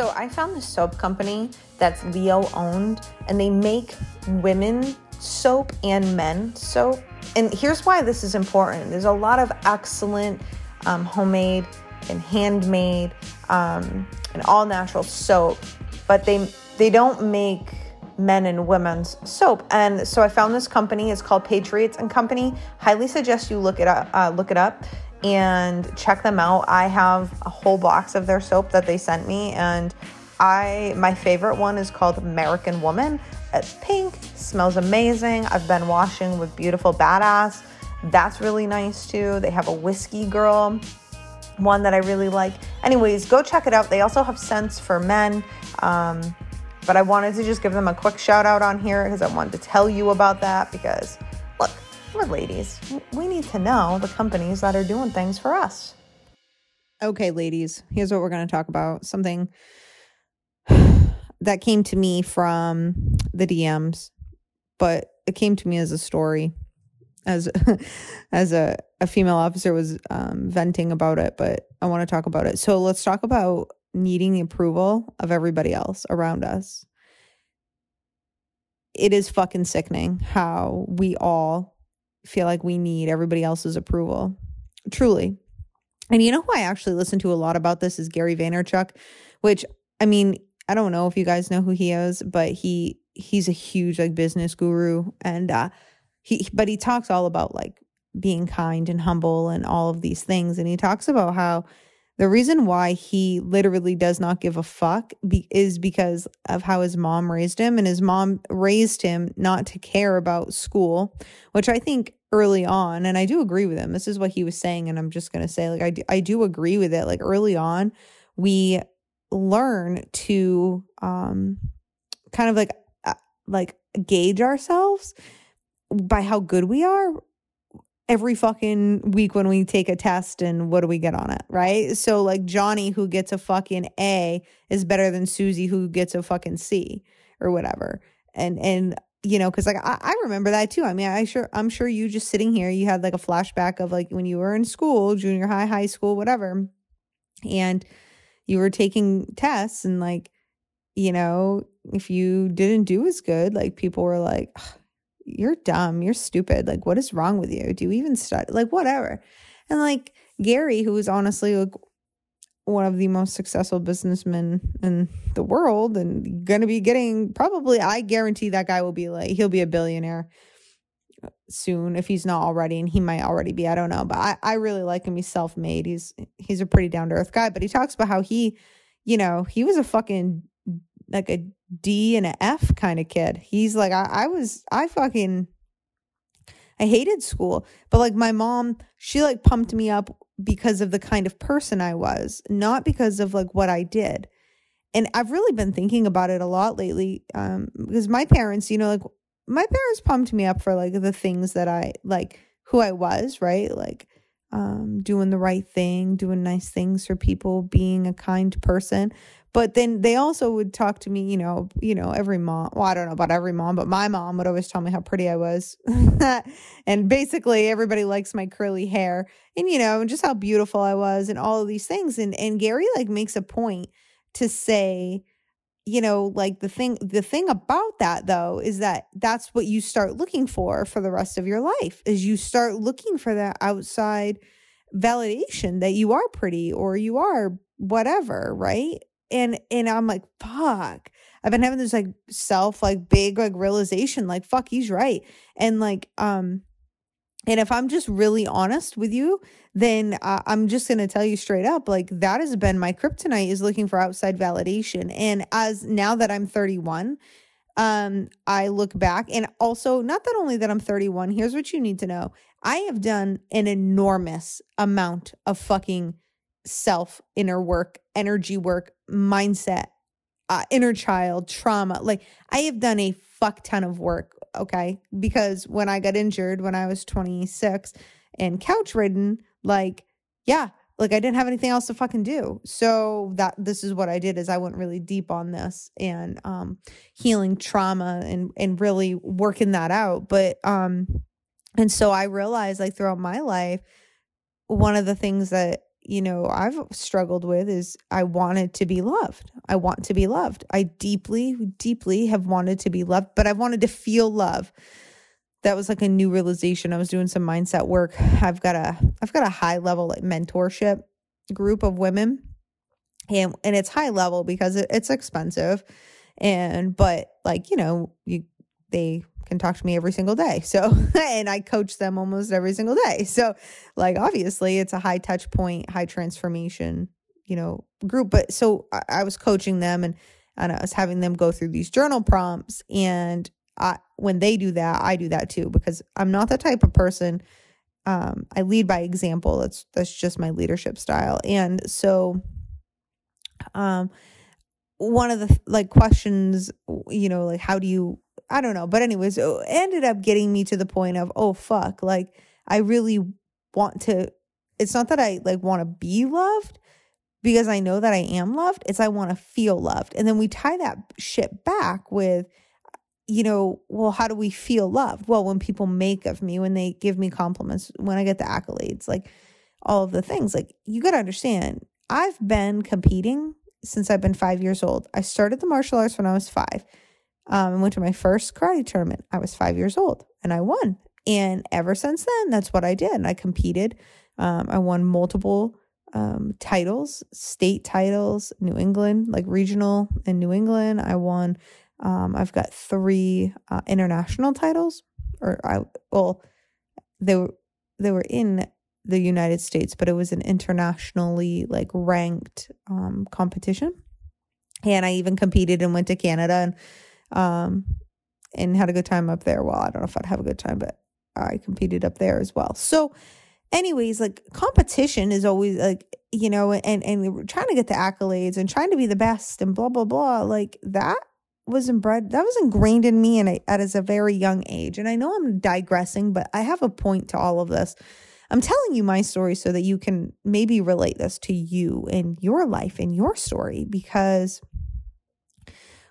So I found this soap company that's LEO owned, and they make women soap and men soap. And here's why this is important there's a lot of excellent um, homemade and handmade um, and all natural soap, but they they don't make men and women's soap. And so I found this company. It's called Patriots and Company. Highly suggest you look it up. Uh, look it up and check them out. I have a whole box of their soap that they sent me, and I my favorite one is called American Woman. It's pink, smells amazing. I've been washing with beautiful badass. That's really nice too. They have a whiskey girl one that I really like. Anyways, go check it out. They also have scents for men. Um, but I wanted to just give them a quick shout out on here because I wanted to tell you about that because look, we're ladies. We need to know the companies that are doing things for us. Okay, ladies, here's what we're going to talk about something that came to me from the DMs, but it came to me as a story as as a, a female officer was um, venting about it, but I want to talk about it. So let's talk about needing the approval of everybody else around us. It is fucking sickening how we all feel like we need everybody else's approval. Truly. And you know who I actually listen to a lot about this is Gary Vaynerchuk, which I mean, I don't know if you guys know who he is, but he he's a huge like business guru and uh he but he talks all about like being kind and humble and all of these things and he talks about how the reason why he literally does not give a fuck be, is because of how his mom raised him and his mom raised him not to care about school which i think early on and i do agree with him this is what he was saying and i'm just going to say like I do, I do agree with it like early on we learn to um kind of like uh, like gauge ourselves by how good we are every fucking week when we take a test and what do we get on it, right? So like Johnny who gets a fucking A is better than Susie who gets a fucking C or whatever. And and you know, because like I, I remember that too. I mean, I sure I'm sure you just sitting here, you had like a flashback of like when you were in school, junior high, high school, whatever, and you were taking tests and like, you know, if you didn't do as good, like people were like, you're dumb, you're stupid. Like, what is wrong with you? Do you even study? Like, whatever. And like Gary, who is honestly like one of the most successful businessmen in the world and to be getting probably, I guarantee that guy will be like, he'll be a billionaire uh, soon if he's not already and he might already be i don't know but i, I really like him he's self-made he's he's a pretty down-to-earth guy but he talks about how he you know he was a fucking like a D and an F kind of kid. He's like, I, I was, I fucking, I hated school, but like my mom, she like pumped me up because of the kind of person I was, not because of like what I did. And I've really been thinking about it a lot lately um, because my parents, you know, like my parents pumped me up for like the things that I like, who I was, right? Like um, doing the right thing, doing nice things for people, being a kind person. But then they also would talk to me, you know, you know, every mom. Well, I don't know about every mom, but my mom would always tell me how pretty I was. and basically everybody likes my curly hair and you know, just how beautiful I was and all of these things. And and Gary like makes a point to say, you know, like the thing the thing about that though is that that's what you start looking for for the rest of your life. Is you start looking for that outside validation that you are pretty or you are whatever, right? And and I'm like, fuck. I've been having this like self like big like realization like fuck he's right. And like um and if I'm just really honest with you, then I'm just going to tell you straight up like that has been my kryptonite is looking for outside validation. And as now that I'm 31, um I look back and also not that only that I'm 31, here's what you need to know. I have done an enormous amount of fucking self inner work, energy work, mindset, uh, inner child, trauma. Like I have done a fuck ton of work. Okay. Because when I got injured when I was 26 and couch ridden, like, yeah, like I didn't have anything else to fucking do. So that this is what I did is I went really deep on this and um healing trauma and and really working that out. But um and so I realized like throughout my life one of the things that you know I've struggled with is I wanted to be loved. I want to be loved. I deeply deeply have wanted to be loved, but I wanted to feel love that was like a new realization. I was doing some mindset work. I've got a I've got a high level like mentorship group of women. And and it's high level because it, it's expensive. And but like, you know, you they can talk to me every single day. So and I coach them almost every single day. So like obviously it's a high touch point, high transformation, you know, group. But so I, I was coaching them and and I was having them go through these journal prompts and I, when they do that, I do that too because I'm not the type of person. Um, I lead by example. That's that's just my leadership style. And so, um, one of the like questions, you know, like how do you? I don't know, but anyways, it ended up getting me to the point of oh fuck, like I really want to. It's not that I like want to be loved because I know that I am loved. It's I want to feel loved, and then we tie that shit back with you know, well, how do we feel loved? Well, when people make of me, when they give me compliments, when I get the accolades, like all of the things, like you got to understand, I've been competing since I've been five years old. I started the martial arts when I was five. Um, and went to my first karate tournament. I was five years old and I won. And ever since then, that's what I did. And I competed. Um, I won multiple um, titles, state titles, New England, like regional in New England. I won um, I've got three uh, international titles, or I well, they were they were in the United States, but it was an internationally like ranked um, competition. And I even competed and went to Canada and um, and had a good time up there. Well, I don't know if I'd have a good time, but I competed up there as well. So, anyways, like competition is always like you know, and and trying to get the accolades and trying to be the best and blah blah blah. Like that was inbred that was ingrained in me and at as a very young age and i know i'm digressing but i have a point to all of this i'm telling you my story so that you can maybe relate this to you and your life and your story because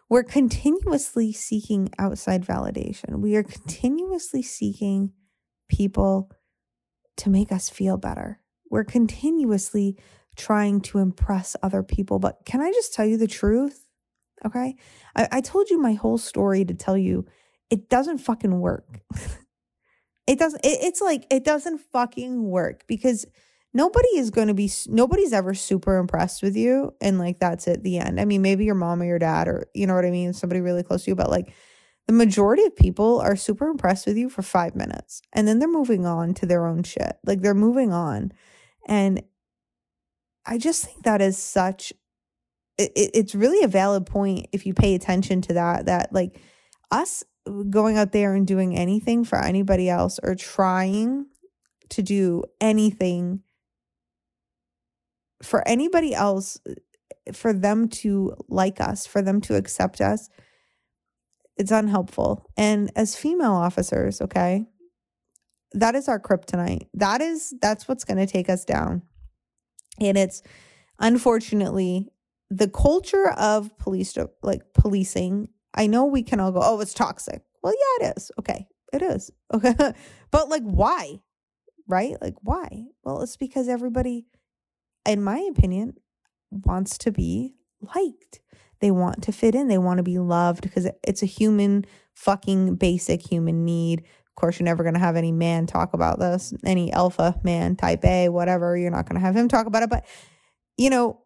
we're continuously seeking outside validation we are continuously seeking people to make us feel better we're continuously trying to impress other people but can i just tell you the truth Okay. I, I told you my whole story to tell you it doesn't fucking work. it doesn't, it, it's like, it doesn't fucking work because nobody is going to be, nobody's ever super impressed with you. And like, that's at the end. I mean, maybe your mom or your dad or, you know what I mean? Somebody really close to you, but like, the majority of people are super impressed with you for five minutes and then they're moving on to their own shit. Like they're moving on. And I just think that is such it, it's really a valid point if you pay attention to that that like us going out there and doing anything for anybody else or trying to do anything for anybody else eh, for them to like us for them to accept us it's unhelpful. And as female officers okay that is our kryptonite. That is that's what's going to take us down. And it's unfortunately the culture of police like policing i know we can all go oh it's toxic. Well yeah it is. Okay it is. Okay but like why right? Like why? Well it's because everybody in my opinion wants to be liked they want to fit in they want to be loved because it's a human fucking basic human need of course you're never going to have any man talk about this any alpha man type a whatever you're not going to have him talk about it but you know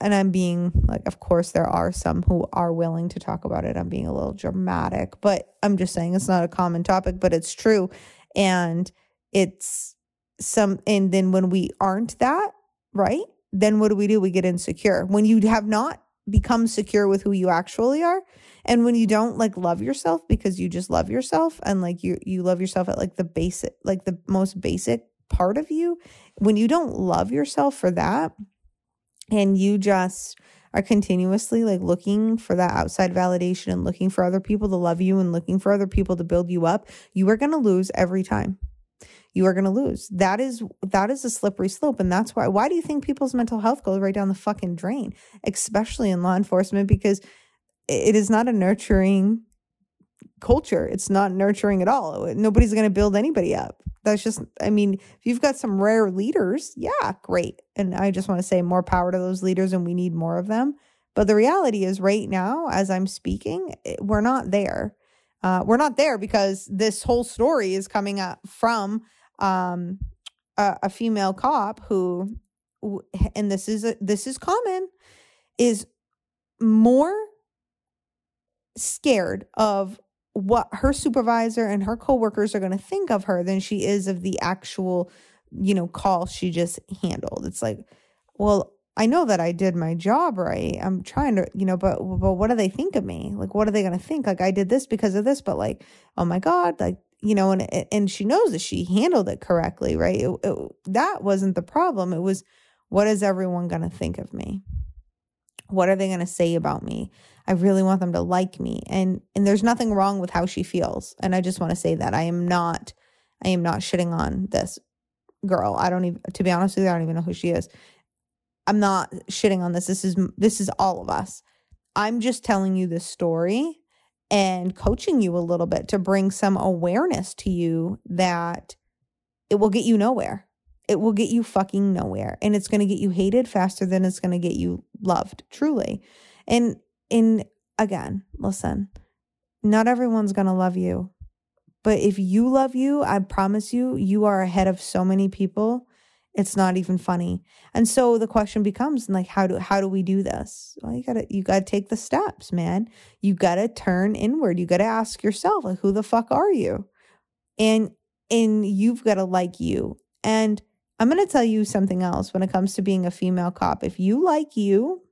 and I'm being like, of course, there are some who are willing to talk about it. I'm being a little dramatic, but I'm just saying it's not a common topic, but it's true. And it's some, and then when we aren't that, right? Then what do we do? We get insecure. When you have not become secure with who you actually are, and when you don't like love yourself because you just love yourself and like you you love yourself at like the basic like the most basic part of you when you don't love yourself for that and you just are continuously like looking for that outside validation and looking for other people to love you and looking for other people to build you up, you are going to lose every time. You are going to lose. That is that is a slippery slope and that's why why do you think people's mental health goes right down the fucking drain, especially in law enforcement because it is not a nurturing culture. It's not nurturing at all. Nobody's going to build anybody up. That's just, I mean, if you've got some rare leaders, yeah, great. And I just want to say more power to those leaders and we need more of them. But the reality is, right now, as I'm speaking, we're not there. Uh, we're not there because this whole story is coming up from um, a, a female cop who, and this is a, this is common, is more scared of what her supervisor and her coworkers are going to think of her than she is of the actual, you know, call she just handled. It's like, well, I know that I did my job right. I'm trying to, you know, but but what do they think of me? Like, what are they going to think? Like, I did this because of this, but like, oh my god, like, you know, and and she knows that she handled it correctly, right? It, it, that wasn't the problem. It was, what is everyone going to think of me? What are they going to say about me? I really want them to like me. And and there's nothing wrong with how she feels. And I just want to say that I am not I am not shitting on this girl. I don't even to be honest with you, I don't even know who she is. I'm not shitting on this. This is this is all of us. I'm just telling you this story and coaching you a little bit to bring some awareness to you that it will get you nowhere. It will get you fucking nowhere. And it's going to get you hated faster than it's going to get you loved, truly. And in again, listen, not everyone's going to love you. But if you love you, I promise you, you are ahead of so many people. It's not even funny. And so the question becomes like how do how do we do this? Well, you got to you got to take the steps, man. You got to turn inward. You got to ask yourself like who the fuck are you? And and you've got to like you. And I'm going to tell you something else when it comes to being a female cop. If you like you,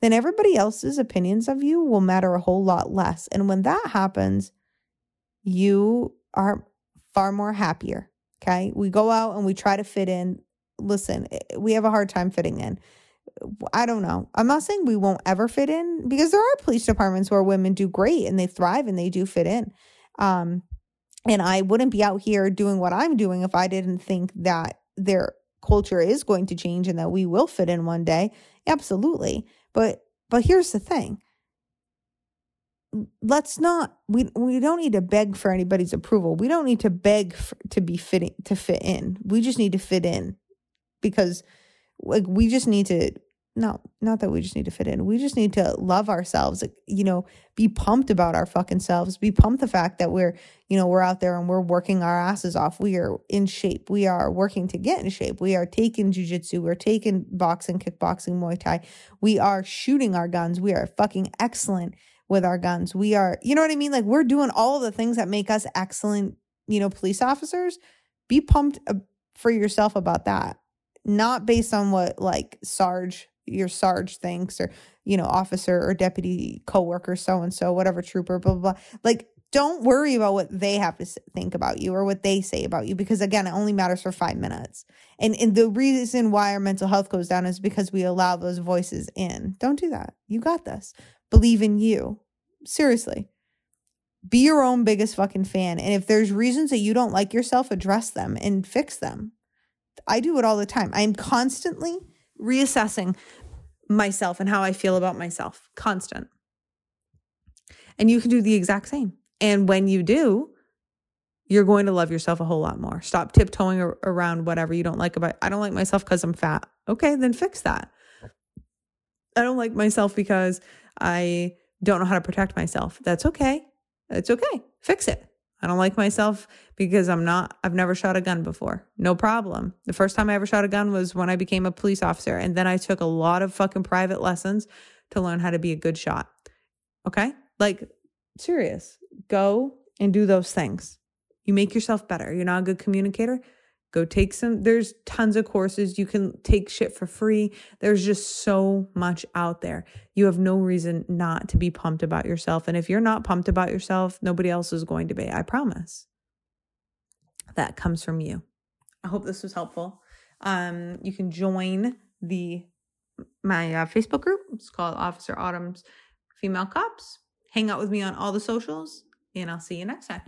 then everybody else's opinions of you will matter a whole lot less. And when that happens, you are far more happier. Okay. We go out and we try to fit in. Listen, eh, we have a hard time fitting in. I don't know. I'm not saying we won't ever fit in because there are police departments where women do great and they thrive and they do fit in. Um, and I wouldn't be out here doing what I'm doing if I didn't think that their culture is going to change and that we will fit in one day. Absolutely. But but here's the thing. Let's not we we don't need to beg for anybody's approval. We don't need to beg for, to be fitting to fit in. We just need to fit in because like we just need to no, not that we just need to fit in. We just need to love ourselves, you know, be pumped about our fucking selves, be pumped the fact that we're, you know, we're out there and we're working our asses off. We are in shape. We are working to get in shape. We are taking jujitsu. We're taking boxing, kickboxing, Muay Thai. We are shooting our guns. We are fucking excellent with our guns. We are, you know what I mean? Like we're doing all the things that make us excellent, you know, police officers. Be pumped uh, for yourself about that. Not based on what like Sarge your sarge thinks or you know officer or deputy coworker so and so whatever trooper blah, blah blah. Like don't worry about what they have to think about you or what they say about you because again it only matters for five minutes. And, and the reason why our mental health goes down is because we allow those voices in. Don't do that. You got this. Believe in you. Seriously. Be your own biggest fucking fan. And if there's reasons that you don't like yourself address them and fix them i do it all the time i'm constantly reassessing myself and how I feel about myself, constant. And you can do the exact same. And when you do, you're going to love yourself a whole lot more. Stop tiptoeing around whatever you don't like about I don't like myself because I'm fat. Okay, then fix that. I don't like myself because I don't know how to protect myself. That's okay. It's okay. Fix it. I don't like myself because I'm not, I've never shot a gun before. No problem. The first time I ever shot a gun was when I became a police officer. And then I took a lot of fucking private lessons to learn how to be a good shot. Okay? Like, serious. Go and do those things. You make yourself better. You're not a good communicator. Go take some, there's tons of courses. You can take shit for free. There's just so much out there. You have no reason not to be pumped about yourself. And if you're not pumped about yourself, nobody else is going to be. I promise. That comes from you. I hope this was helpful. Um, you can join the my uh, Facebook group. It's called Officer Autumn's Female Cops. Hang out with me on all the socials, and I'll see you next time.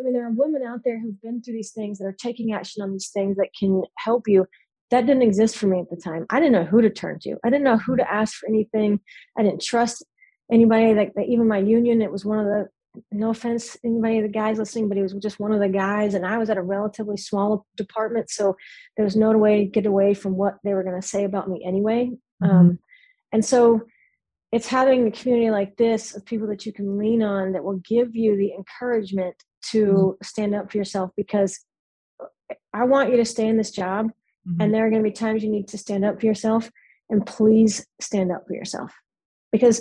I mean, there are women out there who've been through these things that are taking action on these things that can help you. That didn't exist for me at the time. I didn't know who to turn to. I didn't know who to ask for anything. I didn't trust anybody. Like even my union, it was one of the no offense anybody of the guys listening but he was just one of the guys and i was at a relatively small department so there was no way to get away from what they were going to say about me anyway mm-hmm. um, and so it's having a community like this of people that you can lean on that will give you the encouragement to mm-hmm. stand up for yourself because i want you to stay in this job mm-hmm. and there are going to be times you need to stand up for yourself and please stand up for yourself because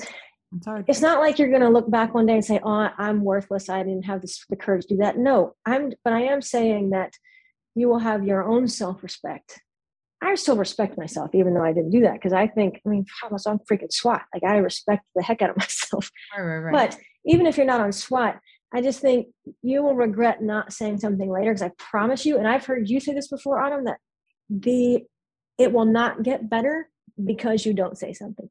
it's, it's not like you're going to look back one day and say, "Oh, I'm worthless. I didn't have this, the courage to do that." No, I'm. But I am saying that you will have your own self-respect. I still respect myself, even though I didn't do that, because I think, I mean, I'm freaking SWAT. Like I respect the heck out of myself. Right, right, right. But even if you're not on SWAT, I just think you will regret not saying something later. Because I promise you, and I've heard you say this before, Autumn, that the it will not get better because you don't say something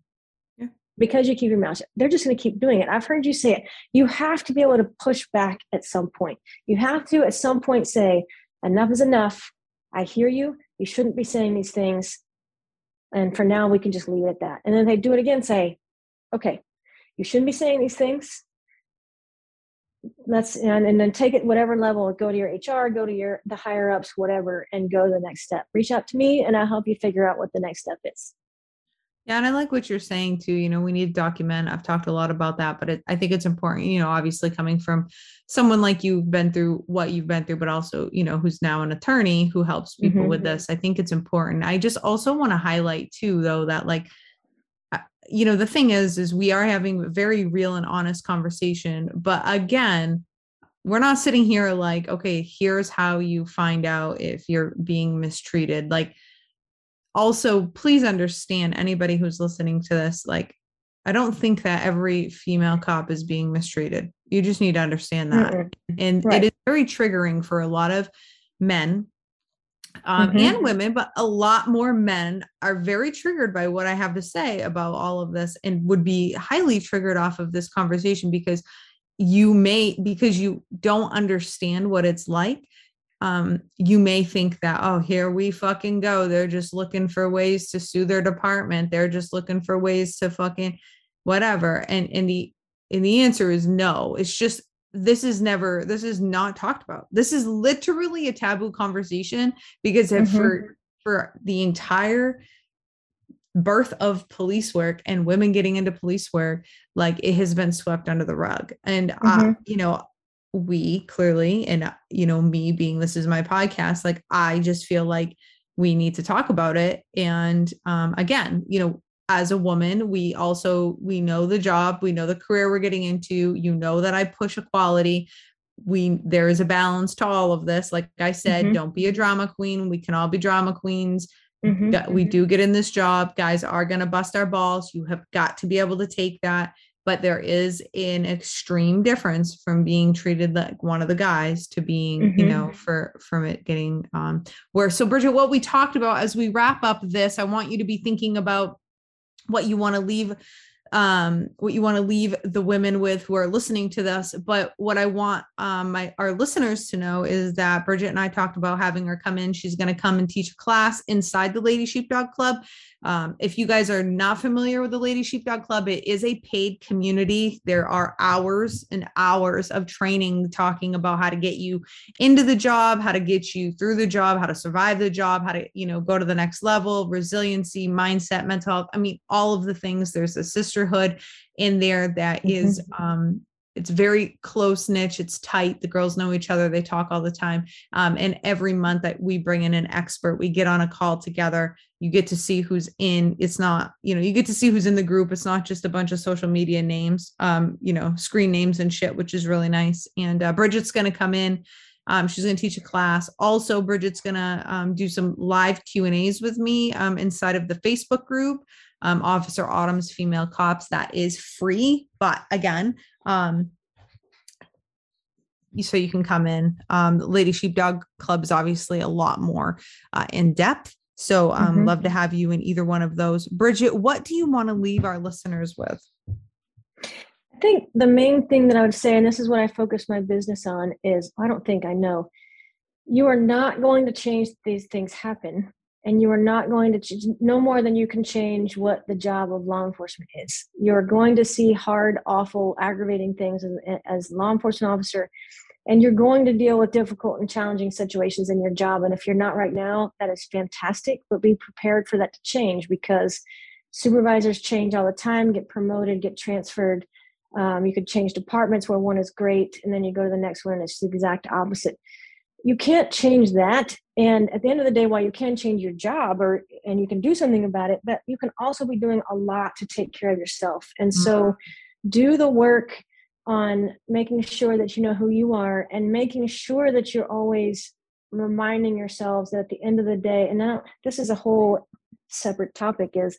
Yeah. because you keep your mouth shut. They're just going to keep doing it. I've heard you say it. You have to be able to push back at some point. You have to, at some point, say, enough is enough. I hear you. You shouldn't be saying these things. And for now, we can just leave it at that. And then they do it again, say, okay, you shouldn't be saying these things. Let's and, and then take it whatever level, go to your HR, go to your the higher ups, whatever, and go to the next step. Reach out to me and I'll help you figure out what the next step is. Yeah, and I like what you're saying too. You know, we need to document. I've talked a lot about that, but it, I think it's important. You know, obviously coming from someone like you've been through what you've been through, but also you know who's now an attorney who helps people mm-hmm. with this. I think it's important. I just also want to highlight too, though, that like you know the thing is is we are having a very real and honest conversation but again we're not sitting here like okay here's how you find out if you're being mistreated like also please understand anybody who's listening to this like i don't think that every female cop is being mistreated you just need to understand that mm-hmm. and right. it is very triggering for a lot of men um, mm-hmm. and women but a lot more men are very triggered by what i have to say about all of this and would be highly triggered off of this conversation because you may because you don't understand what it's like um, you may think that, oh, here we fucking go. They're just looking for ways to sue their department. They're just looking for ways to fucking whatever. And and the and the answer is no. It's just this is never this is not talked about. This is literally a taboo conversation because mm-hmm. for for the entire birth of police work and women getting into police work like it has been swept under the rug and mm-hmm. uh, you know we clearly and you know me being this is my podcast like i just feel like we need to talk about it and um, again you know as a woman we also we know the job we know the career we're getting into you know that i push equality we there is a balance to all of this like i said mm-hmm. don't be a drama queen we can all be drama queens mm-hmm. we do get in this job guys are going to bust our balls you have got to be able to take that but there is an extreme difference from being treated like one of the guys to being mm-hmm. you know for from it getting um where so bridget what we talked about as we wrap up this i want you to be thinking about what you want to leave um, what you want to leave the women with who are listening to this. But what I want um, my our listeners to know is that Bridget and I talked about having her come in. She's going to come and teach a class inside the Lady Sheepdog Club. Um, if you guys are not familiar with the Lady Sheepdog Club, it is a paid community. There are hours and hours of training talking about how to get you into the job, how to get you through the job, how to survive the job, how to, you know, go to the next level, resiliency, mindset, mental health. I mean, all of the things. There's a sisterhood in there that mm-hmm. is um, it's very close niche it's tight the girls know each other they talk all the time um, and every month that we bring in an expert we get on a call together you get to see who's in it's not you know you get to see who's in the group it's not just a bunch of social media names um, you know screen names and shit which is really nice and uh, bridget's going to come in um, she's going to teach a class also bridget's going to um, do some live q and a's with me um, inside of the facebook group um, Officer Autumn's Female Cops. That is free, but again, um, so you can come in. Um, Lady Sheepdog Club is obviously a lot more uh, in depth. So um, mm-hmm. love to have you in either one of those. Bridget, what do you want to leave our listeners with? I think the main thing that I would say, and this is what I focus my business on, is I don't think I know. You are not going to change these things happen, and you are not going to no more than you can change what the job of law enforcement is. You're going to see hard, awful, aggravating things as, as law enforcement officer, and you're going to deal with difficult and challenging situations in your job. And if you're not right now, that is fantastic, but be prepared for that to change because supervisors change all the time, get promoted, get transferred um, you could change departments where one is great, and then you go to the next one, and it's the exact opposite. You can't change that. And at the end of the day, while you can change your job or and you can do something about it, but you can also be doing a lot to take care of yourself. And so mm-hmm. do the work on making sure that you know who you are and making sure that you're always reminding yourselves that at the end of the day, and now this is a whole separate topic, is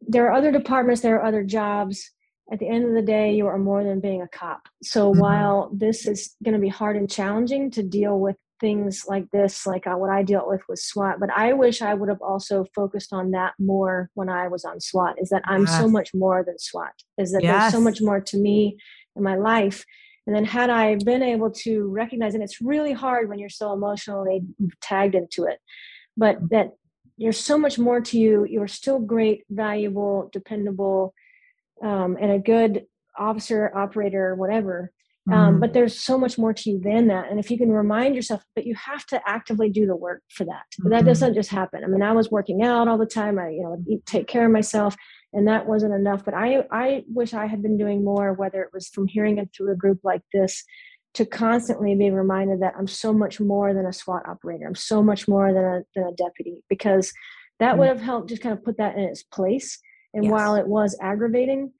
there are other departments, there are other jobs at the end of the day, you are more than being a cop. So mm-hmm. while this is going to be hard and challenging to deal with things like this, like uh, what I dealt with with SWAT, but I wish I would have also focused on that more when I was on SWAT. Is that I'm yes. so much more than SWAT. Is that yes. there's so much more to me in my life. And then had I been able to recognize, and it's really hard when you're so emotionally tagged into it, but mm-hmm. that there's so much more to you. You're still great, valuable, dependable um, and a good officer, operator, whatever. Um, mm-hmm. but there's so much more to you than that. And if you can remind yourself, but you have to actively do the work for that. Mm-hmm. That doesn't just happen. I mean, I was working out all the time. I, you know, eat, take care of myself, and that wasn't enough. But I, I wish I had been doing more. Whether it was from hearing it through a group like this, to constantly be reminded that I'm so much more than a SWAT operator. I'm so much more than a, than a deputy because that mm-hmm. would have helped just kind of put that in its place. And yes. while it was aggravating,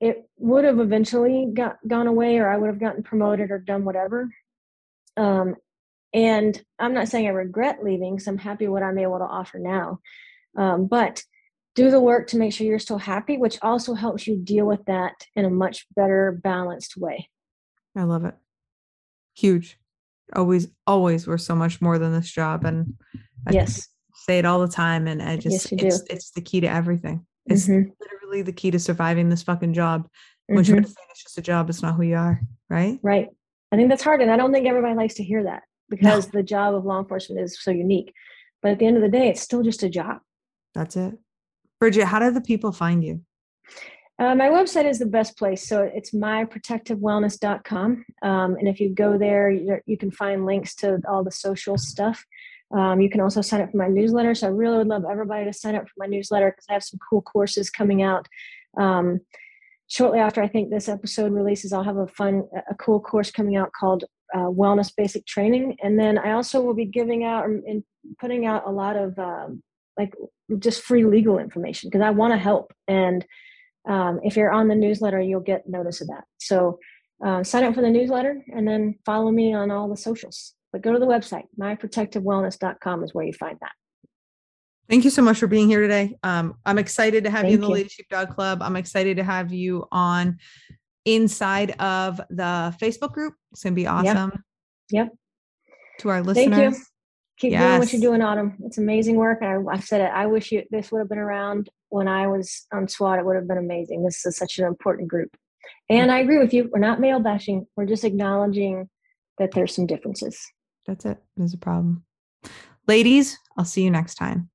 it would have eventually got gone away or I would have gotten promoted or done whatever. Um, and I'm not saying I regret leaving because I'm happy what I'm able to offer now. Um, but do the work to make sure you're still happy, which also helps you deal with that in a much better balanced way. I love it. Huge. Always, always we're so much more than this job. And I yes, say it all the time. And I just, yes, it's, it's the key to everything. It's mm-hmm. literally the key to surviving this fucking job. When mm-hmm. you're saying it's just a job, it's not who you are, right? Right. I think that's hard. And I don't think everybody likes to hear that because no. the job of law enforcement is so unique. But at the end of the day, it's still just a job. That's it. Bridget, how do the people find you? Uh, my website is the best place. So it's myprotectivewellness.com. Um, and if you go there, you, you, can find links to all the social stuff. Um, you can also sign up for my newsletter. So I really would love everybody to sign up for my newsletter because I have some cool courses coming out. Um, shortly after I think this episode releases, I'll have a fun, a cool course coming out called uh, Wellness Basic Training. And then I also will be giving out and putting out a lot of um, like just free legal information because I want to help. And um, if you're on the newsletter, you'll get notice of that. So uh, sign up for the newsletter and then follow me on all the socials. But go to the website, myprotectivewellness.com is where you find that. Thank you so much for being here today. Um, I'm excited to have Thank you in the you. Lady Sheepdog Club. I'm excited to have you on inside of the Facebook group. It's going to be awesome. Yep. yep. To our listeners. Thank you. Keep yes. doing what you're doing, Autumn. It's amazing work. And I, have said it. I wish you this would have been around when I was on SWAT. It would have been amazing. This is such an important group. And I agree with you. We're not male bashing. We're just acknowledging that there's some differences. That's it. There's a problem. Ladies, I'll see you next time.